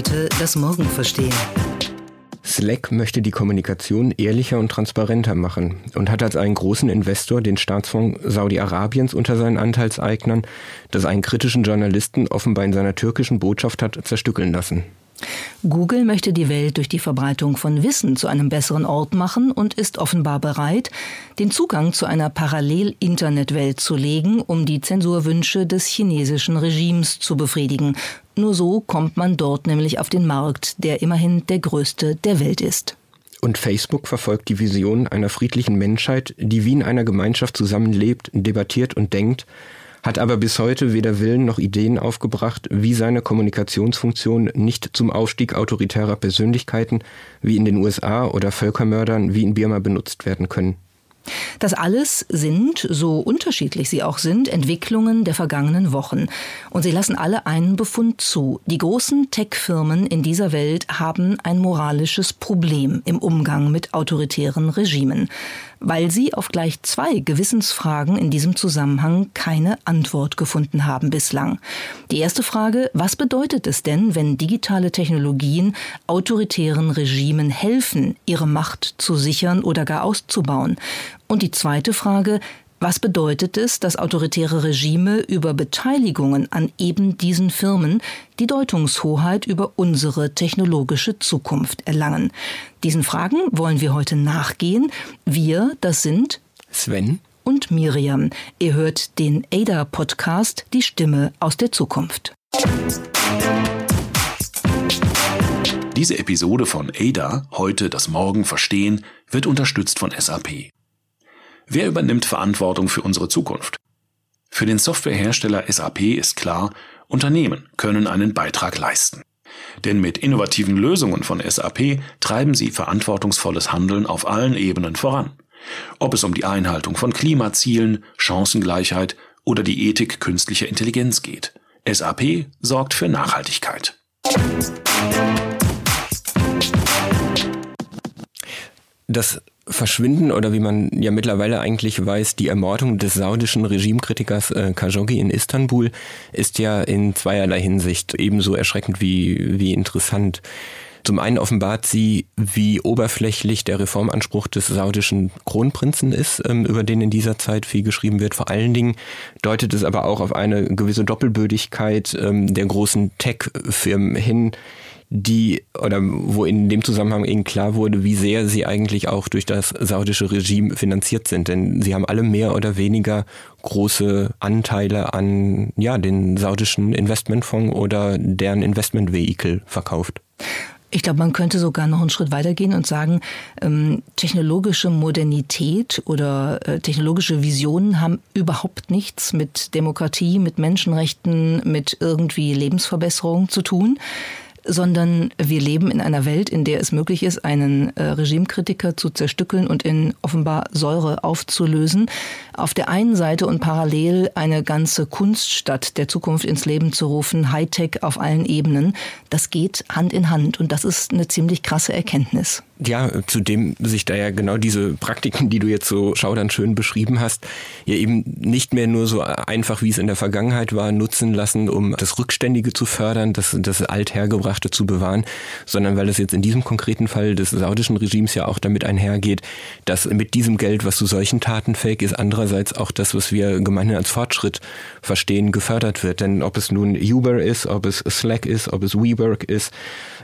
Heute das Morgen verstehen. Slack möchte die Kommunikation ehrlicher und transparenter machen und hat als einen großen Investor den Staatsfonds Saudi-Arabiens unter seinen Anteilseignern, das einen kritischen Journalisten offenbar in seiner türkischen Botschaft hat zerstückeln lassen. Google möchte die Welt durch die Verbreitung von Wissen zu einem besseren Ort machen und ist offenbar bereit, den Zugang zu einer Parallel-Internetwelt zu legen, um die Zensurwünsche des chinesischen Regimes zu befriedigen. Nur so kommt man dort nämlich auf den Markt, der immerhin der größte der Welt ist. Und Facebook verfolgt die Vision einer friedlichen Menschheit, die wie in einer Gemeinschaft zusammenlebt, debattiert und denkt, hat aber bis heute weder Willen noch Ideen aufgebracht, wie seine Kommunikationsfunktion nicht zum Aufstieg autoritärer Persönlichkeiten wie in den USA oder Völkermördern wie in Birma benutzt werden können. Das alles sind, so unterschiedlich sie auch sind, Entwicklungen der vergangenen Wochen. Und sie lassen alle einen Befund zu. Die großen Tech-Firmen in dieser Welt haben ein moralisches Problem im Umgang mit autoritären Regimen weil sie auf gleich zwei Gewissensfragen in diesem Zusammenhang keine Antwort gefunden haben bislang. Die erste Frage, was bedeutet es denn, wenn digitale Technologien autoritären Regimen helfen, ihre Macht zu sichern oder gar auszubauen? Und die zweite Frage, was bedeutet es, dass autoritäre Regime über Beteiligungen an eben diesen Firmen die Deutungshoheit über unsere technologische Zukunft erlangen? Diesen Fragen wollen wir heute nachgehen. Wir, das sind Sven und Miriam. Ihr hört den ADA-Podcast Die Stimme aus der Zukunft. Diese Episode von ADA, heute das Morgen verstehen, wird unterstützt von SAP. Wer übernimmt Verantwortung für unsere Zukunft? Für den Softwarehersteller SAP ist klar, Unternehmen können einen Beitrag leisten. Denn mit innovativen Lösungen von SAP treiben sie verantwortungsvolles Handeln auf allen Ebenen voran. Ob es um die Einhaltung von Klimazielen, Chancengleichheit oder die Ethik künstlicher Intelligenz geht. SAP sorgt für Nachhaltigkeit. Das Verschwinden oder wie man ja mittlerweile eigentlich weiß, die Ermordung des saudischen Regimekritikers äh, Khashoggi in Istanbul ist ja in zweierlei Hinsicht ebenso erschreckend wie, wie interessant. Zum einen offenbart sie, wie oberflächlich der Reformanspruch des saudischen Kronprinzen ist, ähm, über den in dieser Zeit viel geschrieben wird. Vor allen Dingen deutet es aber auch auf eine gewisse Doppelbödigkeit ähm, der großen Tech-Firmen hin, die oder wo in dem Zusammenhang eben klar wurde, wie sehr sie eigentlich auch durch das saudische Regime finanziert sind. Denn sie haben alle mehr oder weniger große Anteile an ja, den saudischen Investmentfonds oder deren Investmentvehikel verkauft. Ich glaube, man könnte sogar noch einen Schritt weitergehen und sagen, ähm, technologische Modernität oder äh, technologische Visionen haben überhaupt nichts mit Demokratie, mit Menschenrechten, mit irgendwie Lebensverbesserung zu tun sondern wir leben in einer Welt, in der es möglich ist, einen äh, Regimekritiker zu zerstückeln und in offenbar Säure aufzulösen. Auf der einen Seite und parallel eine ganze Kunststadt der Zukunft ins Leben zu rufen, Hightech auf allen Ebenen. Das geht Hand in Hand und das ist eine ziemlich krasse Erkenntnis. Ja, zudem sich da ja genau diese Praktiken, die du jetzt so schaudernd schön beschrieben hast, ja eben nicht mehr nur so einfach, wie es in der Vergangenheit war, nutzen lassen, um das Rückständige zu fördern, das, das Althergebrachte zu bewahren, sondern weil es jetzt in diesem konkreten Fall des saudischen Regimes ja auch damit einhergeht, dass mit diesem Geld, was zu solchen Taten fähig ist, andererseits auch das, was wir gemeinhin als Fortschritt verstehen, gefördert wird. Denn ob es nun Uber ist, ob es Slack ist, ob es WeWork ist,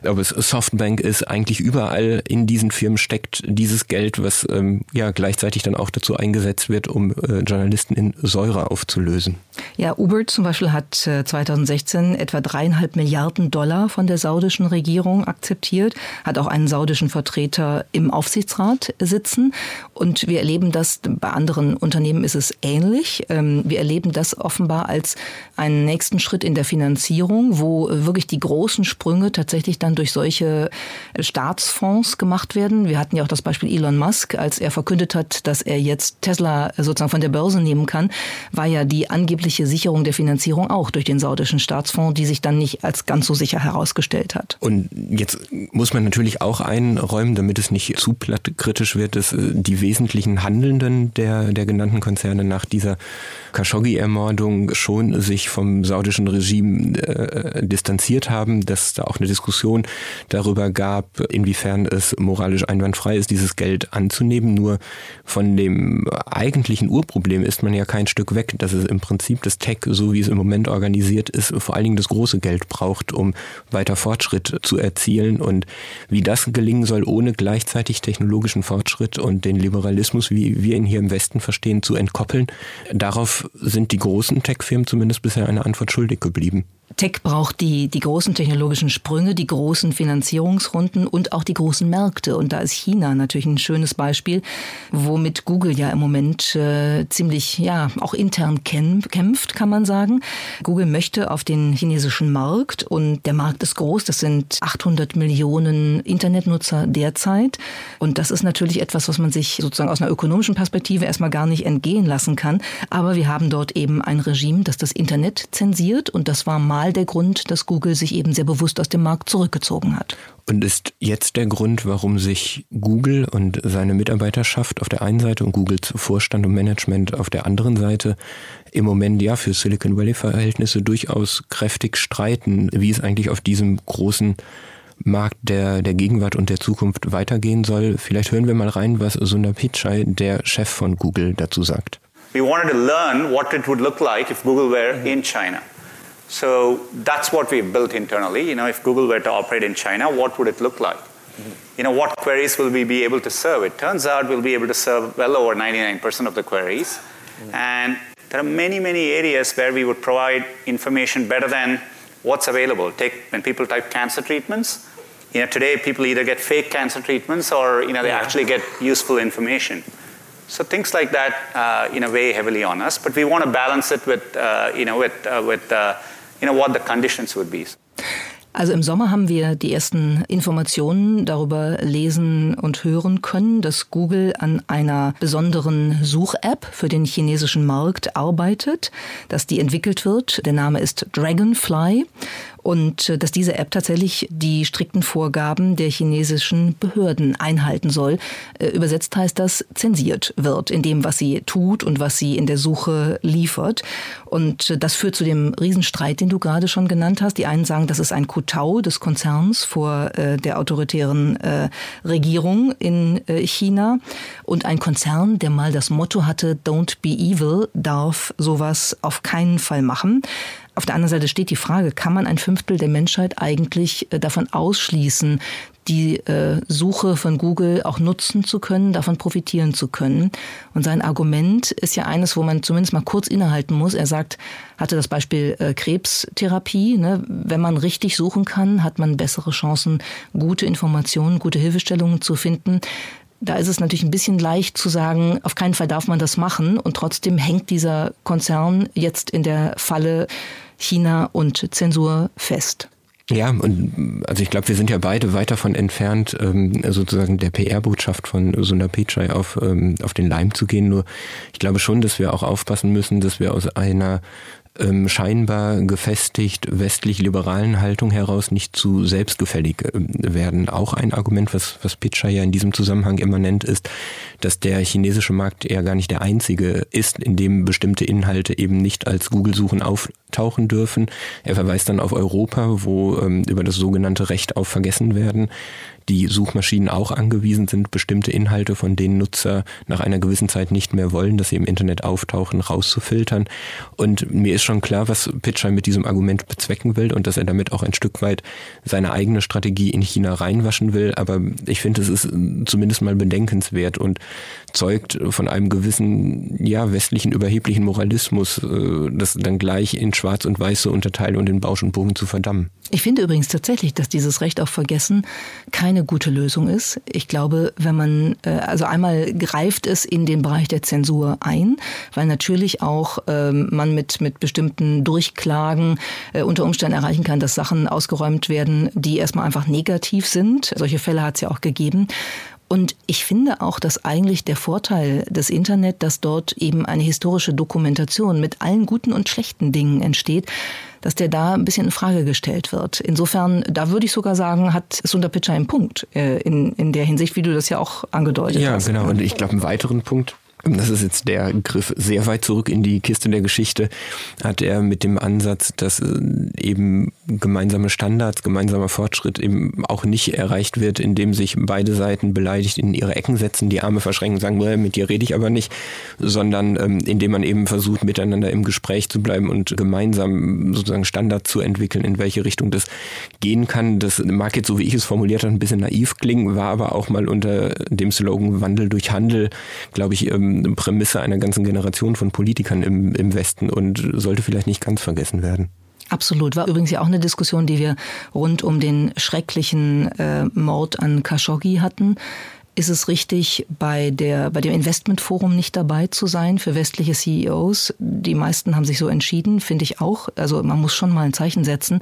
ob es Softbank ist, eigentlich überall in diesen Firmen steckt dieses Geld, was ähm, ja gleichzeitig dann auch dazu eingesetzt wird, um äh, Journalisten in Säure aufzulösen. Ja, Uber zum Beispiel hat äh, 2016 etwa dreieinhalb Milliarden Dollar von der saudischen Regierung akzeptiert, hat auch einen saudischen Vertreter im Aufsichtsrat sitzen. Und wir erleben das, bei anderen Unternehmen ist es ähnlich. Ähm, wir erleben das offenbar als einen nächsten Schritt in der Finanzierung, wo wirklich die großen Sprünge tatsächlich dann durch solche Staatsfonds gemacht gemacht werden. Wir hatten ja auch das Beispiel Elon Musk, als er verkündet hat, dass er jetzt Tesla sozusagen von der Börse nehmen kann, war ja die angebliche Sicherung der Finanzierung auch durch den saudischen Staatsfonds, die sich dann nicht als ganz so sicher herausgestellt hat. Und jetzt muss man natürlich auch einräumen, damit es nicht zu plattkritisch wird, dass äh, die wesentlichen Handelnden der, der genannten Konzerne nach dieser Khashoggi-Ermordung schon sich vom saudischen Regime äh, distanziert haben, dass da auch eine Diskussion darüber gab, inwiefern es moralisch einwandfrei ist, dieses Geld anzunehmen. Nur von dem eigentlichen Urproblem ist man ja kein Stück weg, dass es im Prinzip das Tech, so wie es im Moment organisiert ist, vor allen Dingen das große Geld braucht, um weiter Fortschritt zu erzielen. Und wie das gelingen soll, ohne gleichzeitig technologischen Fortschritt und den Liberalismus, wie wir ihn hier im Westen verstehen, zu entkoppeln, darauf sind die großen Tech-Firmen zumindest bisher eine Antwort schuldig geblieben. Tech braucht die, die großen technologischen Sprünge, die großen Finanzierungsrunden und auch die großen Märkte. Und da ist China natürlich ein schönes Beispiel, womit Google ja im Moment äh, ziemlich, ja, auch intern kämpft, kann man sagen. Google möchte auf den chinesischen Markt und der Markt ist groß. Das sind 800 Millionen Internetnutzer derzeit. Und das ist natürlich etwas, was man sich sozusagen aus einer ökonomischen Perspektive erstmal gar nicht entgehen lassen kann. Aber wir haben dort eben ein Regime, das das Internet zensiert und das war mal der Grund, dass Google sich eben sehr bewusst aus dem Markt zurückgezogen hat. Und ist jetzt der Grund, warum sich Google und seine Mitarbeiterschaft auf der einen Seite und Googles Vorstand und Management auf der anderen Seite im Moment ja für Silicon Valley Verhältnisse durchaus kräftig streiten, wie es eigentlich auf diesem großen Markt der, der Gegenwart und der Zukunft weitergehen soll. Vielleicht hören wir mal rein, was Sundar Pichai, der Chef von Google, dazu sagt. We wanted to learn what it would look like if Google were in China. So that's what we've built internally. You know, if Google were to operate in China, what would it look like? Mm-hmm. You know, what queries will we be able to serve? It turns out we'll be able to serve well over 99% of the queries. Mm-hmm. And there are many, many areas where we would provide information better than what's available. Take when people type cancer treatments. You know, today people either get fake cancer treatments or you know they yeah. actually get useful information. So things like that, uh, you know, weigh heavily on us. But we want to balance it with, uh, you know, with, uh, with uh, you know, what the conditions would be. Also im Sommer haben wir die ersten Informationen darüber lesen und hören können, dass Google an einer besonderen Such-App für den chinesischen Markt arbeitet, dass die entwickelt wird. Der Name ist Dragonfly und äh, dass diese App tatsächlich die strikten Vorgaben der chinesischen Behörden einhalten soll. Äh, übersetzt heißt das, zensiert wird in dem, was sie tut und was sie in der Suche liefert. Und äh, das führt zu dem Riesenstreit, den du gerade schon genannt hast. Die einen sagen, das ist ein Kotau des Konzerns vor der autoritären Regierung in China. Und ein Konzern, der mal das Motto hatte, Don't be evil, darf sowas auf keinen Fall machen. Auf der anderen Seite steht die Frage, kann man ein Fünftel der Menschheit eigentlich äh, davon ausschließen, die äh, Suche von Google auch nutzen zu können, davon profitieren zu können. Und sein Argument ist ja eines, wo man zumindest mal kurz innehalten muss. Er sagt, hatte das Beispiel äh, Krebstherapie. Ne? Wenn man richtig suchen kann, hat man bessere Chancen, gute Informationen, gute Hilfestellungen zu finden. Da ist es natürlich ein bisschen leicht zu sagen, auf keinen Fall darf man das machen. Und trotzdem hängt dieser Konzern jetzt in der Falle China und Zensur fest. Ja, und also ich glaube, wir sind ja beide weit davon entfernt, ähm, sozusagen der PR-Botschaft von Sundar Pichai auf, ähm, auf den Leim zu gehen. Nur ich glaube schon, dass wir auch aufpassen müssen, dass wir aus einer ähm, scheinbar gefestigt westlich-liberalen Haltung heraus nicht zu selbstgefällig äh, werden. Auch ein Argument, was, was Pitcher ja in diesem Zusammenhang immer nennt, ist, dass der chinesische Markt eher gar nicht der einzige ist, in dem bestimmte Inhalte eben nicht als Google-Suchen auftauchen dürfen. Er verweist dann auf Europa, wo ähm, über das sogenannte Recht auf Vergessen werden die Suchmaschinen auch angewiesen sind, bestimmte Inhalte, von denen Nutzer nach einer gewissen Zeit nicht mehr wollen, dass sie im Internet auftauchen, rauszufiltern. Und mir ist schon klar, was Pitcher mit diesem Argument bezwecken will und dass er damit auch ein Stück weit seine eigene Strategie in China reinwaschen will. Aber ich finde, es ist zumindest mal bedenkenswert und zeugt von einem gewissen, ja, westlichen überheblichen Moralismus, äh, das dann gleich in Schwarz und Weiß zu unterteilen und in Bausch und Bogen zu verdammen. Ich finde übrigens tatsächlich, dass dieses Recht auf Vergessen keine gute Lösung ist. Ich glaube, wenn man, äh, also einmal greift es in den Bereich der Zensur ein, weil natürlich auch ähm, man mit, mit bestimmten Durchklagen äh, unter Umständen erreichen kann, dass Sachen ausgeräumt werden, die erstmal einfach negativ sind. Solche Fälle hat es ja auch gegeben. Und ich finde auch, dass eigentlich der Vorteil des Internet, dass dort eben eine historische Dokumentation mit allen guten und schlechten Dingen entsteht, dass der da ein bisschen in Frage gestellt wird. Insofern, da würde ich sogar sagen, hat Sundar Pichai einen Punkt äh, in, in der Hinsicht, wie du das ja auch angedeutet ja, hast. Ja, genau. Und ich glaube, einen weiteren Punkt, das ist jetzt der Griff sehr weit zurück in die Kiste der Geschichte, hat er mit dem Ansatz, dass äh, eben gemeinsame Standards, gemeinsamer Fortschritt eben auch nicht erreicht wird, indem sich beide Seiten beleidigt in ihre Ecken setzen, die Arme verschränken sagen, mit dir rede ich aber nicht, sondern ähm, indem man eben versucht, miteinander im Gespräch zu bleiben und gemeinsam sozusagen Standards zu entwickeln, in welche Richtung das gehen kann. Das mag jetzt, so wie ich es formuliert habe, ein bisschen naiv klingen, war aber auch mal unter dem Slogan Wandel durch Handel, glaube ich, ähm, Prämisse einer ganzen Generation von Politikern im, im Westen und sollte vielleicht nicht ganz vergessen werden. Absolut. War übrigens ja auch eine Diskussion, die wir rund um den schrecklichen äh, Mord an Khashoggi hatten ist es richtig, bei, der, bei dem Investmentforum nicht dabei zu sein für westliche CEOs? Die meisten haben sich so entschieden, finde ich auch. Also man muss schon mal ein Zeichen setzen.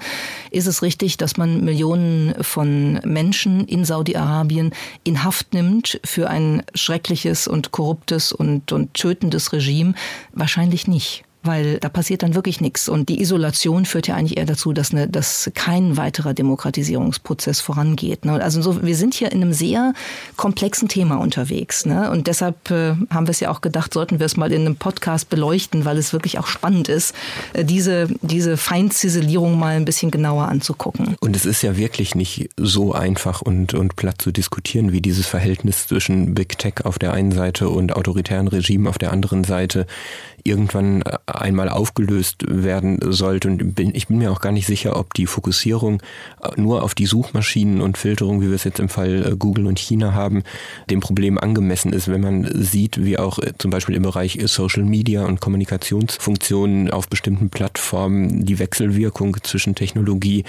Ist es richtig, dass man Millionen von Menschen in Saudi-Arabien in Haft nimmt für ein schreckliches und korruptes und, und tötendes Regime? Wahrscheinlich nicht weil da passiert dann wirklich nichts. Und die Isolation führt ja eigentlich eher dazu, dass, eine, dass kein weiterer Demokratisierungsprozess vorangeht. Ne? Also so, wir sind hier in einem sehr komplexen Thema unterwegs. Ne? Und deshalb äh, haben wir es ja auch gedacht, sollten wir es mal in einem Podcast beleuchten, weil es wirklich auch spannend ist, äh, diese, diese Feinziselierung mal ein bisschen genauer anzugucken. Und es ist ja wirklich nicht so einfach und, und platt zu diskutieren, wie dieses Verhältnis zwischen Big Tech auf der einen Seite und autoritären Regimen auf der anderen Seite irgendwann äh, einmal aufgelöst werden sollte. Und bin, ich bin mir auch gar nicht sicher, ob die Fokussierung äh, nur auf die Suchmaschinen und Filterung, wie wir es jetzt im Fall äh, Google und China haben, dem Problem angemessen ist, wenn man sieht, wie auch zum Beispiel im Bereich Social Media und Kommunikationsfunktionen auf bestimmten Plattformen die Wechselwirkung zwischen Technologie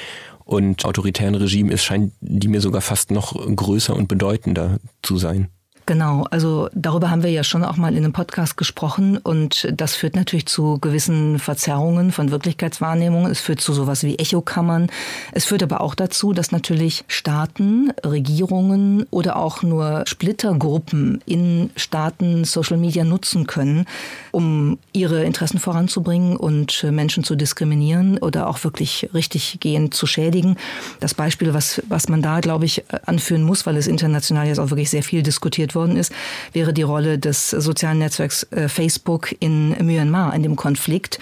und autoritären Regime ist, scheint die mir sogar fast noch größer und bedeutender zu sein. Genau, also darüber haben wir ja schon auch mal in einem Podcast gesprochen und das führt natürlich zu gewissen Verzerrungen von Wirklichkeitswahrnehmungen. Es führt zu sowas wie Echokammern. Es führt aber auch dazu, dass natürlich Staaten, Regierungen oder auch nur Splittergruppen in Staaten Social Media nutzen können, um ihre Interessen voranzubringen und Menschen zu diskriminieren oder auch wirklich richtig gehend zu schädigen. Das Beispiel, was, was man da, glaube ich, anführen muss, weil es international jetzt auch wirklich sehr viel diskutiert worden ist, wäre die Rolle des sozialen Netzwerks äh, Facebook in Myanmar, in dem Konflikt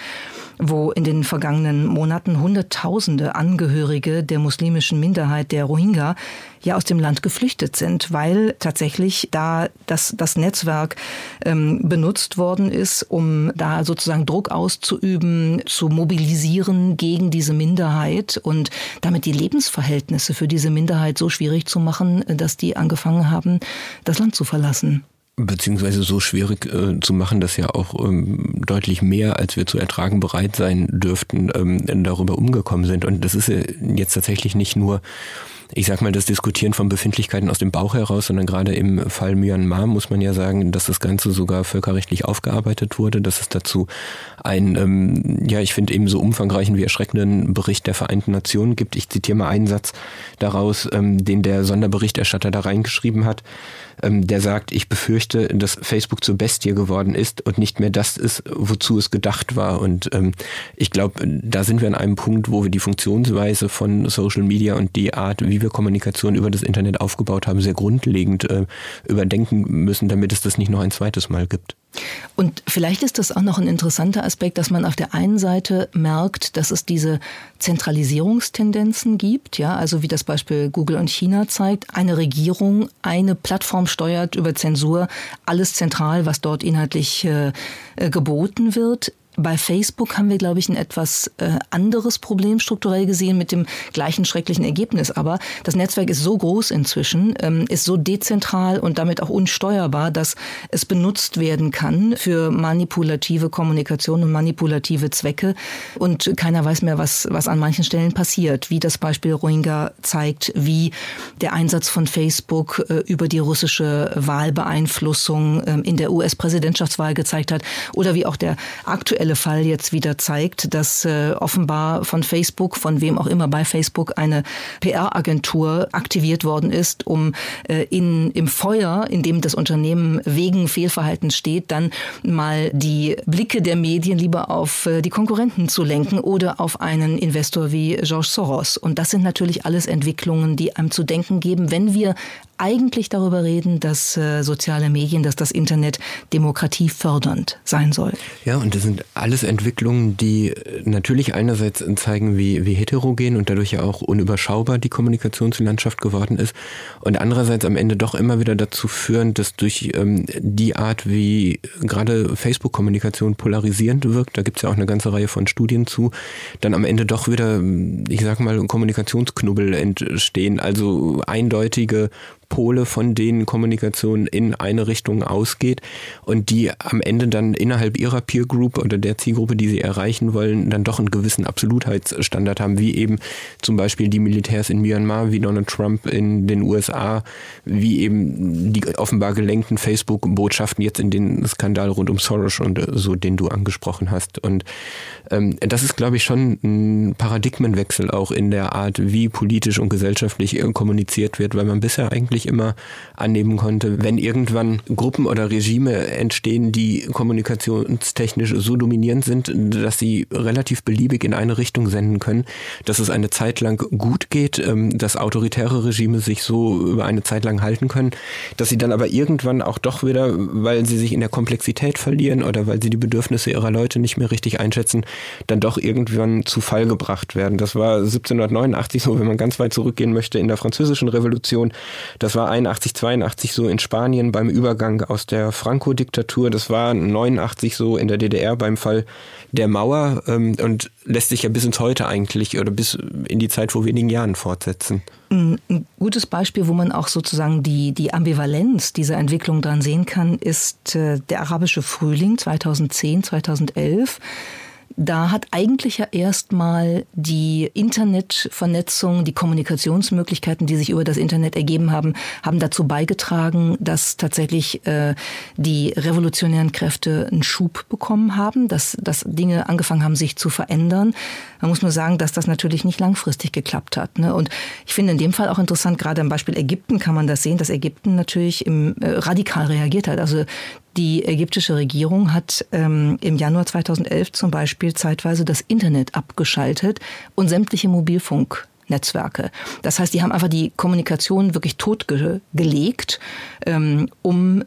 wo in den vergangenen Monaten Hunderttausende Angehörige der muslimischen Minderheit der Rohingya ja aus dem Land geflüchtet sind, weil tatsächlich da das, das Netzwerk ähm, benutzt worden ist, um da sozusagen Druck auszuüben, zu mobilisieren gegen diese Minderheit und damit die Lebensverhältnisse für diese Minderheit so schwierig zu machen, dass die angefangen haben, das Land zu verlassen beziehungsweise so schwierig äh, zu machen, dass ja auch ähm, deutlich mehr, als wir zu ertragen bereit sein dürften, ähm, darüber umgekommen sind. Und das ist jetzt tatsächlich nicht nur ich sag mal, das Diskutieren von Befindlichkeiten aus dem Bauch heraus, sondern gerade im Fall Myanmar muss man ja sagen, dass das Ganze sogar völkerrechtlich aufgearbeitet wurde, dass es dazu einen, ähm, ja, ich finde eben so umfangreichen wie erschreckenden Bericht der Vereinten Nationen gibt. Ich zitiere mal einen Satz daraus, ähm, den der Sonderberichterstatter da reingeschrieben hat. Ähm, der sagt, ich befürchte, dass Facebook zur Bestie geworden ist und nicht mehr das ist, wozu es gedacht war. Und ähm, ich glaube, da sind wir an einem Punkt, wo wir die Funktionsweise von Social Media und die Art, wie wir Kommunikation über das Internet aufgebaut haben, sehr grundlegend äh, überdenken müssen, damit es das nicht noch ein zweites Mal gibt. Und vielleicht ist das auch noch ein interessanter Aspekt, dass man auf der einen Seite merkt, dass es diese Zentralisierungstendenzen gibt, ja, also wie das Beispiel Google und China zeigt, eine Regierung, eine Plattform steuert über Zensur alles zentral, was dort inhaltlich äh, äh geboten wird. Bei Facebook haben wir, glaube ich, ein etwas äh, anderes Problem strukturell gesehen mit dem gleichen schrecklichen Ergebnis. Aber das Netzwerk ist so groß inzwischen, ähm, ist so dezentral und damit auch unsteuerbar, dass es benutzt werden kann für manipulative Kommunikation und manipulative Zwecke. Und keiner weiß mehr, was, was an manchen Stellen passiert, wie das Beispiel Rohingya zeigt, wie der Einsatz von Facebook äh, über die russische Wahlbeeinflussung äh, in der US-Präsidentschaftswahl gezeigt hat oder wie auch der aktuelle Fall jetzt wieder zeigt, dass äh, offenbar von Facebook, von wem auch immer bei Facebook, eine PR-Agentur aktiviert worden ist, um äh, in, im Feuer, in dem das Unternehmen wegen Fehlverhaltens steht, dann mal die Blicke der Medien lieber auf äh, die Konkurrenten zu lenken oder auf einen Investor wie George Soros. Und das sind natürlich alles Entwicklungen, die einem zu denken geben, wenn wir eigentlich darüber reden, dass äh, soziale Medien, dass das Internet demokratiefördernd sein soll. Ja, und das sind alles Entwicklungen, die äh, natürlich einerseits zeigen, wie, wie heterogen und dadurch ja auch unüberschaubar die Kommunikationslandschaft geworden ist und andererseits am Ende doch immer wieder dazu führen, dass durch ähm, die Art, wie gerade Facebook-Kommunikation polarisierend wirkt, da gibt es ja auch eine ganze Reihe von Studien zu, dann am Ende doch wieder, ich sag mal, Kommunikationsknubbel entstehen, also eindeutige Pole, von denen Kommunikation in eine Richtung ausgeht und die am Ende dann innerhalb ihrer Peer Group oder der Zielgruppe, die sie erreichen wollen, dann doch einen gewissen Absolutheitsstandard haben, wie eben zum Beispiel die Militärs in Myanmar, wie Donald Trump in den USA, wie eben die offenbar gelenkten Facebook-Botschaften jetzt in den Skandal rund um Soros und so, den du angesprochen hast. Und ähm, das ist, glaube ich, schon ein Paradigmenwechsel auch in der Art, wie politisch und gesellschaftlich kommuniziert wird, weil man bisher eigentlich eigentlich immer annehmen konnte, wenn irgendwann Gruppen oder Regime entstehen, die kommunikationstechnisch so dominierend sind, dass sie relativ beliebig in eine Richtung senden können, dass es eine Zeit lang gut geht, ähm, dass autoritäre Regime sich so über eine Zeit lang halten können, dass sie dann aber irgendwann auch doch wieder, weil sie sich in der Komplexität verlieren oder weil sie die Bedürfnisse ihrer Leute nicht mehr richtig einschätzen, dann doch irgendwann zu Fall gebracht werden. Das war 1789 so, wenn man ganz weit zurückgehen möchte, in der französischen Revolution. Das war 81, 82 so in Spanien beim Übergang aus der Franco-Diktatur. Das war 89 so in der DDR beim Fall der Mauer ähm, und lässt sich ja bis ins Heute eigentlich oder bis in die Zeit vor wenigen Jahren fortsetzen. Ein gutes Beispiel, wo man auch sozusagen die, die Ambivalenz dieser Entwicklung dran sehen kann, ist äh, der arabische Frühling 2010, 2011 da hat eigentlich ja erstmal die Internetvernetzung, die Kommunikationsmöglichkeiten, die sich über das Internet ergeben haben, haben dazu beigetragen, dass tatsächlich äh, die revolutionären Kräfte einen Schub bekommen haben, dass, dass Dinge angefangen haben, sich zu verändern. Man muss nur sagen, dass das natürlich nicht langfristig geklappt hat. Ne? Und ich finde in dem Fall auch interessant, gerade am Beispiel Ägypten kann man das sehen, dass Ägypten natürlich im, äh, radikal reagiert hat. Also die ägyptische Regierung hat ähm, im Januar 2011 zum Beispiel zeitweise das Internet abgeschaltet und sämtliche Mobilfunknetzwerke. Das heißt, die haben einfach die Kommunikation wirklich totgelegt, ähm, um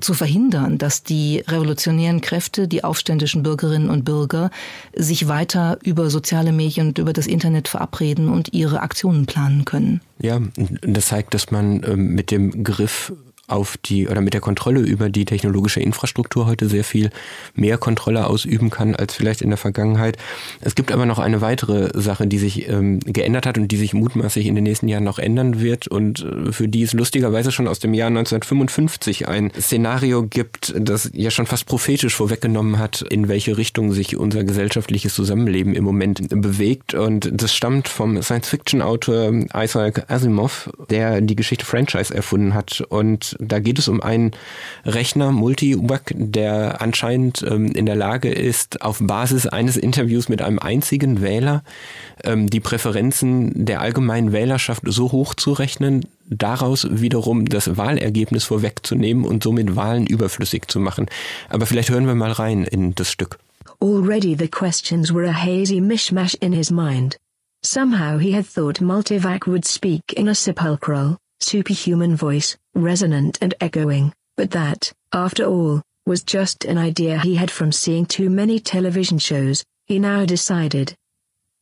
zu verhindern, dass die revolutionären Kräfte, die aufständischen Bürgerinnen und Bürger sich weiter über soziale Medien und über das Internet verabreden und ihre Aktionen planen können. Ja, das zeigt, dass man ähm, mit dem Griff auf die oder mit der Kontrolle über die technologische Infrastruktur heute sehr viel mehr Kontrolle ausüben kann als vielleicht in der Vergangenheit. Es gibt aber noch eine weitere Sache, die sich ähm, geändert hat und die sich mutmaßlich in den nächsten Jahren noch ändern wird und äh, für die es lustigerweise schon aus dem Jahr 1955 ein Szenario gibt, das ja schon fast prophetisch vorweggenommen hat, in welche Richtung sich unser gesellschaftliches Zusammenleben im Moment bewegt und das stammt vom Science-Fiction-Autor Isaac Asimov, der die Geschichte Franchise erfunden hat und da geht es um einen Rechner, Multi-UAC, der anscheinend ähm, in der Lage ist, auf Basis eines Interviews mit einem einzigen Wähler ähm, die Präferenzen der allgemeinen Wählerschaft so hoch zu rechnen, daraus wiederum das Wahlergebnis vorwegzunehmen und somit Wahlen überflüssig zu machen. Aber vielleicht hören wir mal rein in das Stück. Already the questions were a hazy mishmash in his mind. Somehow he had thought Multivac would speak in a sepulchral, superhuman voice, resonant and echoing, but that, after all, was just an idea he had from seeing too many television shows, he now decided.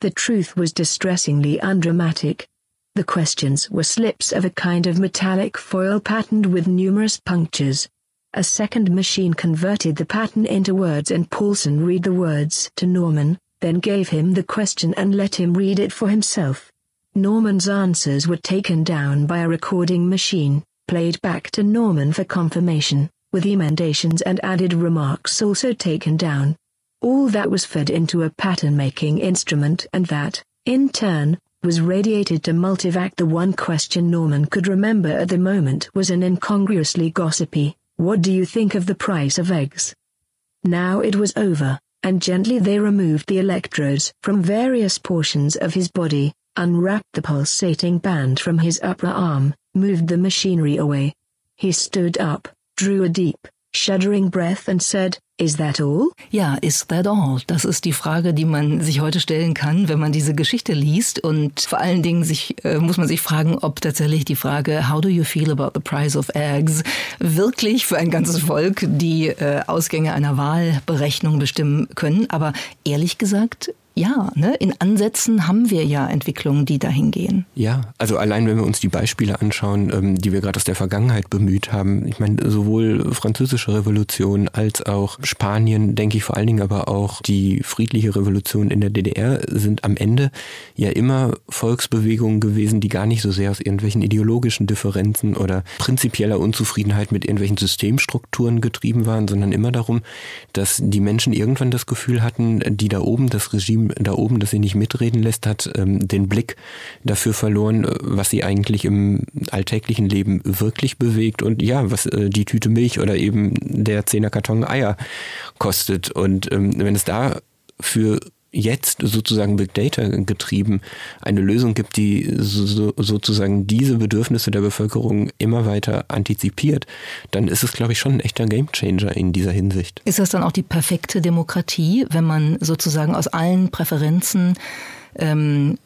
The truth was distressingly undramatic. The questions were slips of a kind of metallic foil patterned with numerous punctures. A second machine converted the pattern into words and Paulson read the words to Norman, then gave him the question and let him read it for himself. Norman's answers were taken down by a recording machine, played back to Norman for confirmation, with emendations and added remarks also taken down. All that was fed into a pattern-making instrument and that, in turn, was radiated to Multivac. The one question Norman could remember at the moment was an incongruously gossipy, what do you think of the price of eggs? Now it was over, and gently they removed the electrodes from various portions of his body, unwrapped the pulsating band from his upper arm, moved the machinery away. He stood up, drew a deep, shuddering breath and said, Is that all? Ja, is that all? Das ist die Frage, die man sich heute stellen kann, wenn man diese Geschichte liest. Und vor allen Dingen sich, äh, muss man sich fragen, ob tatsächlich die Frage, how do you feel about the price of eggs, wirklich für ein ganzes Volk die äh, Ausgänge einer Wahlberechnung bestimmen können. Aber ehrlich gesagt, ja, ne? in Ansätzen haben wir ja Entwicklungen, die dahin gehen. Ja, also allein wenn wir uns die Beispiele anschauen, ähm, die wir gerade aus der Vergangenheit bemüht haben, ich meine, sowohl französische Revolution als auch Spanien, denke ich vor allen Dingen aber auch die friedliche Revolution in der DDR sind am Ende ja immer Volksbewegungen gewesen, die gar nicht so sehr aus irgendwelchen ideologischen Differenzen oder prinzipieller Unzufriedenheit mit irgendwelchen Systemstrukturen getrieben waren, sondern immer darum, dass die Menschen irgendwann das Gefühl hatten, die da oben das Regime da oben, das sie nicht mitreden lässt, hat ähm, den Blick dafür verloren, äh, was sie eigentlich im alltäglichen Leben wirklich bewegt und ja, was äh, die Tüte Milch oder eben der Zehner Karton Eier kostet. Und ähm, wenn es da für jetzt sozusagen Big Data getrieben eine Lösung gibt, die so, sozusagen diese Bedürfnisse der Bevölkerung immer weiter antizipiert, dann ist es, glaube ich, schon ein echter Gamechanger in dieser Hinsicht. Ist das dann auch die perfekte Demokratie, wenn man sozusagen aus allen Präferenzen ähm,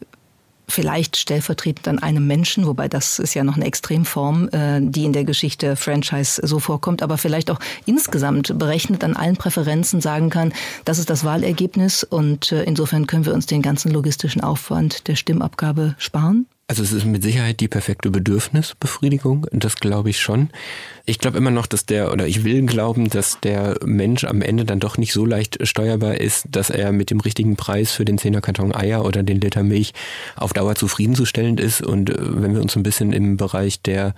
vielleicht stellvertretend an einem Menschen, wobei das ist ja noch eine Extremform, äh, die in der Geschichte Franchise so vorkommt, aber vielleicht auch insgesamt berechnet an allen Präferenzen sagen kann, das ist das Wahlergebnis und äh, insofern können wir uns den ganzen logistischen Aufwand der Stimmabgabe sparen? Also es ist mit Sicherheit die perfekte Bedürfnisbefriedigung, das glaube ich schon. Ich glaube immer noch, dass der, oder ich will glauben, dass der Mensch am Ende dann doch nicht so leicht steuerbar ist, dass er mit dem richtigen Preis für den Zehnerkarton Eier oder den Liter Milch auf Dauer zufriedenzustellend ist. Und äh, wenn wir uns ein bisschen im Bereich der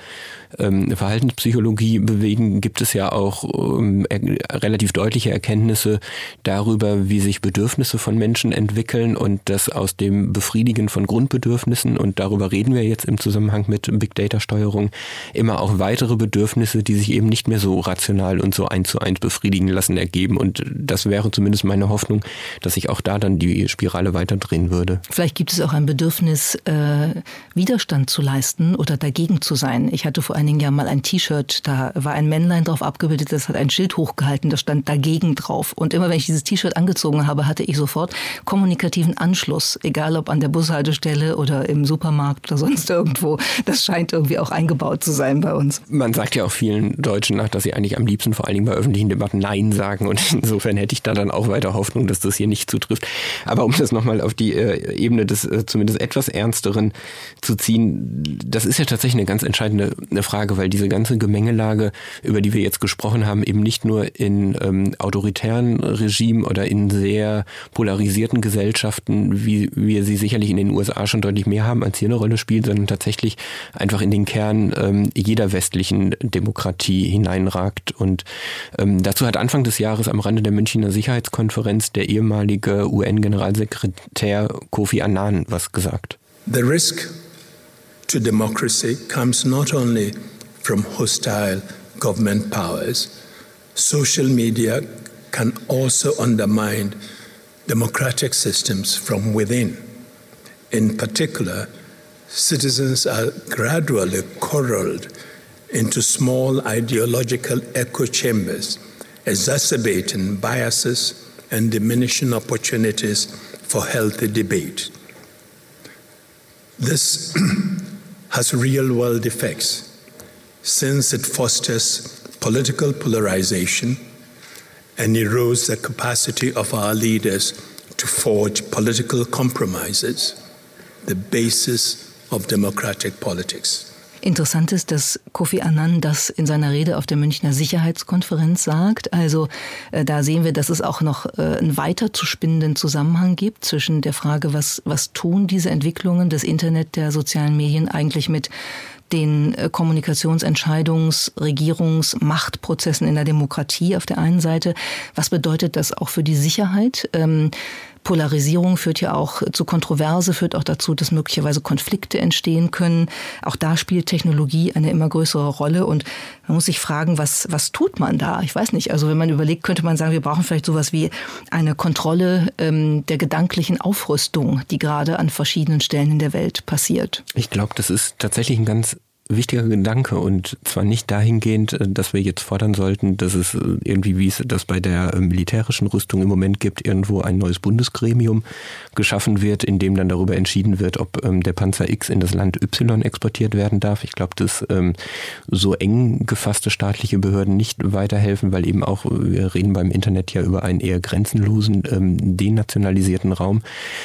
ähm, Verhaltenspsychologie bewegen, gibt es ja auch ähm, relativ deutliche Erkenntnisse darüber, wie sich Bedürfnisse von Menschen entwickeln und dass aus dem Befriedigen von Grundbedürfnissen, und darüber reden wir jetzt im Zusammenhang mit Big Data Steuerung, immer auch weitere Bedürfnisse die sich eben nicht mehr so rational und so eins zu eins befriedigen lassen, ergeben. Und das wäre zumindest meine Hoffnung, dass sich auch da dann die Spirale weiterdrehen würde. Vielleicht gibt es auch ein Bedürfnis, äh, Widerstand zu leisten oder dagegen zu sein. Ich hatte vor einigen Jahren mal ein T-Shirt, da war ein Männlein drauf abgebildet, das hat ein Schild hochgehalten, da stand dagegen drauf. Und immer wenn ich dieses T-Shirt angezogen habe, hatte ich sofort kommunikativen Anschluss, egal ob an der Bushaltestelle oder im Supermarkt oder sonst irgendwo. Das scheint irgendwie auch eingebaut zu sein bei uns. Man sagt ja auch viel vielen Deutschen nach, dass sie eigentlich am liebsten vor allen Dingen bei öffentlichen Debatten Nein sagen. Und insofern hätte ich da dann auch weiter Hoffnung, dass das hier nicht zutrifft. Aber um das nochmal auf die äh, Ebene des äh, zumindest etwas ernsteren zu ziehen, das ist ja tatsächlich eine ganz entscheidende eine Frage, weil diese ganze Gemengelage, über die wir jetzt gesprochen haben, eben nicht nur in ähm, autoritären Regimen oder in sehr polarisierten Gesellschaften, wie wir sie sicherlich in den USA schon deutlich mehr haben, als hier eine Rolle spielt, sondern tatsächlich einfach in den Kern ähm, jeder westlichen Demokratie hineinragt. Und ähm, dazu hat Anfang des Jahres am Rande der Münchner Sicherheitskonferenz der ehemalige UN-Generalsekretär Kofi Annan was gesagt. The risk to democracy comes not only from hostile government powers, social media can also undermine democratic systems from within. In particular, citizens are gradually corralled into small ideological echo chambers, exacerbating biases and diminishing opportunities for healthy debate. This has real world effects since it fosters political polarization and erodes the capacity of our leaders to forge political compromises, the basis of democratic politics. Interessant ist, dass Kofi Annan das in seiner Rede auf der Münchner Sicherheitskonferenz sagt. Also äh, da sehen wir, dass es auch noch äh, einen weiter zu spinnenden Zusammenhang gibt zwischen der Frage, was, was tun diese Entwicklungen des Internet, der sozialen Medien eigentlich mit den äh, Kommunikationsentscheidungs-, Regierungs-, Machtprozessen in der Demokratie auf der einen Seite. Was bedeutet das auch für die Sicherheit? Polarisierung führt ja auch zu Kontroverse, führt auch dazu, dass möglicherweise Konflikte entstehen können. Auch da spielt Technologie eine immer größere Rolle und man muss sich fragen, was, was tut man da? Ich weiß nicht. Also wenn man überlegt, könnte man sagen, wir brauchen vielleicht sowas wie eine Kontrolle ähm, der gedanklichen Aufrüstung, die gerade an verschiedenen Stellen in der Welt passiert. Ich glaube, das ist tatsächlich ein ganz wichtiger Gedanke und zwar nicht dahingehend, äh, dass wir jetzt fordern sollten, dass es äh, irgendwie, wie es das bei der äh, militärischen Rüstung im Moment gibt, irgendwo ein neues Bundesgremium geschaffen wird, in dem dann darüber entschieden wird, ob ähm, der Panzer X in das Land Y exportiert werden darf. Ich glaube, dass ähm, so eng gefasste staatliche Behörden nicht weiterhelfen, weil eben auch, wir reden beim Internet ja über einen eher grenzenlosen, ähm, denationalisierten Raum.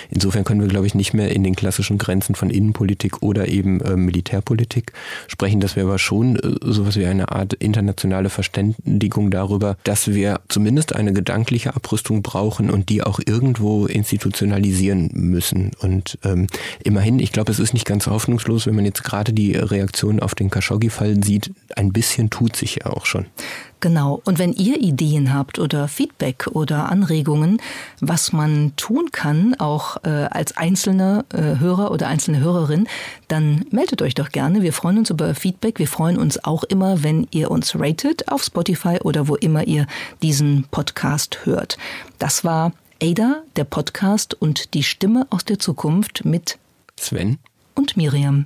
Insofern können wir, glaube ich, nicht mehr in den klassischen Grenzen von Innenpolitik oder eben Militärpolitik sprechen, dass wir aber schon äh, sowas wie eine Art internationale Verständigung darüber, dass wir zumindest eine gedankliche Abrüstung brauchen und die auch irgendwo institutionalisieren müssen. Und ähm, immerhin, ich glaube, es ist nicht ganz hoffnungslos, wenn man jetzt gerade die Reaktion auf den Khashoggi-Fall sieht, ein bisschen tut sich ja auch schon. Genau. Und wenn ihr Ideen habt oder Feedback oder Anregungen, was man tun kann, auch äh, als einzelner äh, Hörer oder einzelne Hörerin, dann meldet euch doch gerne. Wir freuen uns über Feedback. Wir freuen uns auch immer, wenn ihr uns ratet auf Spotify oder wo immer ihr diesen Podcast hört. Das war Ada, der Podcast und die Stimme aus der Zukunft mit Sven und Miriam.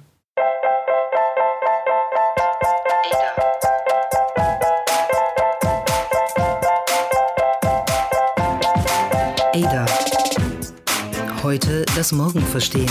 Heute das Morgen verstehen.